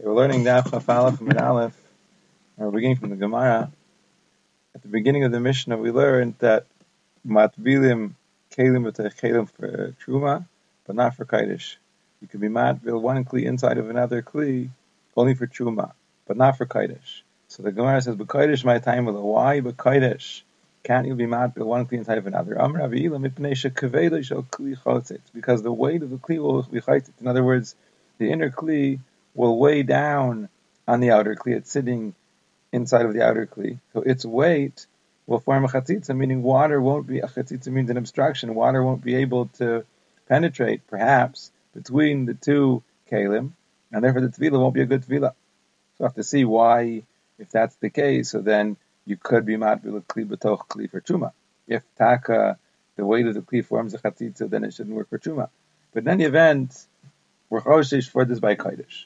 we're learning Daf Chaf from Aleph, and we're beginning from the Gemara. At the beginning of the Mishnah, we learned that matbilim kelim kelim for truma, but not for kaidish. You could be matbil one kli inside of another kli only for truma, but not for kaidish. So the Gemara says, "But kaidish my time with a why, but kaidish can't you be matbil one kli inside of another?" Amr because the weight of the kli will be chaytit. In other words, the inner kli will weigh down on the outer kli. It's sitting inside of the outer kli. So its weight will form a chatzitza, meaning water won't be, a chatzitza means an obstruction. Water won't be able to penetrate, perhaps, between the two kalim, and therefore the tevilah won't be a good tevilah. So I have to see why, if that's the case, so then you could be matbil kli b'toch kli for truma. If taka, the weight of the kli forms a chatzitza, then it shouldn't work for truma. But in any event, we're choshish for this by kaidish.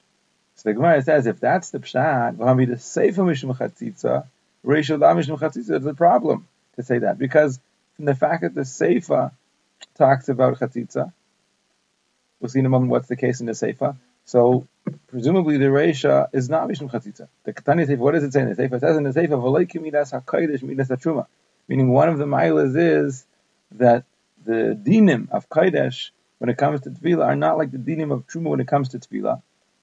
So the Gemara says, if that's the pshat, v'hamid seifa mishum chatzitza, ratio la mishum chatzitza, there's a problem to say that because from the fact that the seifa talks about chatzitza, we'll see in a moment what's the case in the seifa. So presumably the Reisha is not Mishum Chatzitza. The Katani Seifa, what does it say in the Seifa? It says in the Seifa, V'leikim midas ha'kodesh midas ha'truma. Meaning one of the milas is that the dinim of Kodesh, when it comes to Tevilah, are not like the dinim of Truma when it comes to Tevilah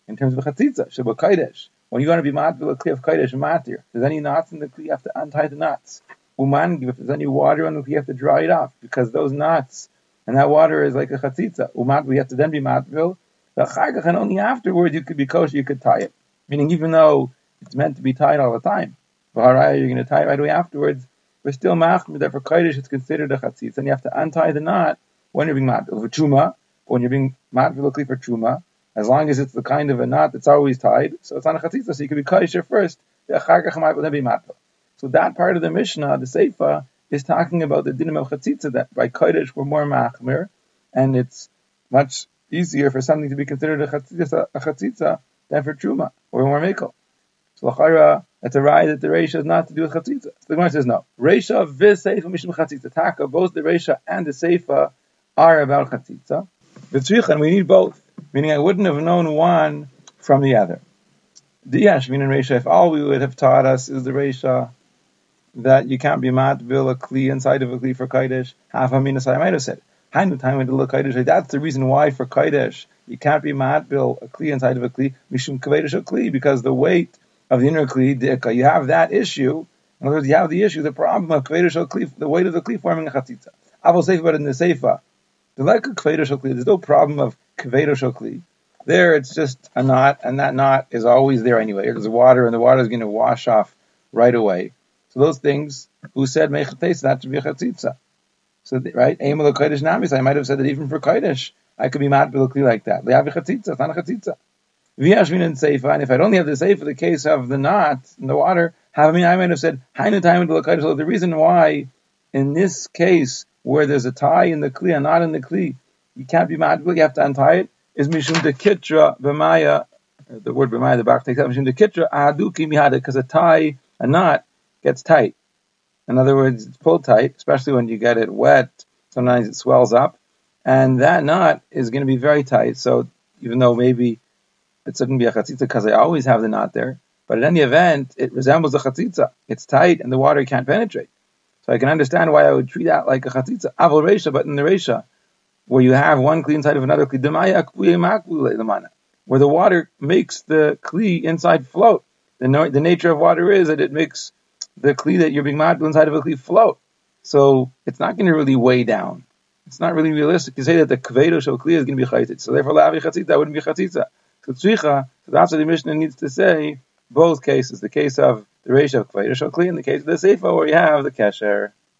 in terms of chatzitza, sheba kaidesh. When you're going to be matbil a kli of kaidesh matir, if there's any knots in the kli, you have to untie the knots. Uman, if there's any water on the kli, you have to dry it off because those knots and that water is like a chatzitza. Umat, we have to then be matbil. And only afterwards you could be kosher, you could tie it. Meaning, even though it's meant to be tied all the time, Baharaya, you're going to tie it right away afterwards. We're still machmir that for kaidish it's considered a chatzitza, and you have to untie the knot when you're being matbil for truma, when you're being matbil for truma, as long as it's the kind of a knot that's always tied, so it's on a chatzitza, so you can be kaisher first. So that part of the Mishnah, the Seifa, is talking about the dinim of chatzitza, that by kodesh we're more machmir, and it's much easier for something to be considered a chatzitza, a chatzitza than for truma, or more mekel. So lachara, it's a ride that the Reisha is not to do with chatzitza. So the Gemara says no. Reisha vis Seifa mishum chatzitza. Taka, both the Reisha and the Seifa are about chatzitza. And we need both meaning I wouldn't have known one from the other. Diyash, meaning Resha, if all we would have taught us is the Resha that you can't be matbil a kli inside of a kli for kaidesh, half a minus I might have said. Hainu time with the kaidesh. That's the reason why for kaidesh you can't be matbil a kli inside of a kli mishum kavedish a kli because the weight of the inner kli you have that issue. In other words, you have the issue, the problem of kavedish kli, the weight of the kli forming a chatzitza. I will say about in the seifa. The like a kavedish kli, there's no problem of kvedo shokli. There, it's just a knot, and that knot is always there anyway. There's water, and the water is going to wash off right away. So those things, who said mechates, not to be chatzitza. So right, Aimel kodesh namis. I might have said that even for kodesh, I could be mad bilukli like that. Le'avi chatzitza, not a chatzitza. V'yashmin and seifa, and if I'd only have the seifa, the case of the knot in the water, have I might have said hainu time kodesh. So the reason why, in this case, where there's a tie in the kli and not in the kli, you can't be matbil, you have to untie it, is mishum de kitra b'maya, the word b'maya, the back takes out, mishum de kitra ahaduki mihada, because a tie, a knot, gets tight. In other words, it's pulled tight, especially when you get it wet, sometimes it swells up, and that knot is going to be very tight, so even though maybe it shouldn't be a chatzitza because I always have the knot there, but in any event, it resembles a chatzitza. It's tight and the water can't penetrate. So I can understand why I would treat that like a chatzitza. Aval resha, but in the resha, where you have one kli inside of another kli, where the water makes the kli inside float. The, no, the nature of water is that it makes the kli that you're being matbul inside of a kli float. So it's not going to really weigh down. It's not really realistic to say that the kvedo shel kli is going to be chatzitza. So therefore, lavi chatzitza wouldn't be chatzitza. So tzricha, so that's what the Mishnah needs to say. Both cases, the case of the reisha of kvedo shel kli and the case of the seifa where you have the kesher.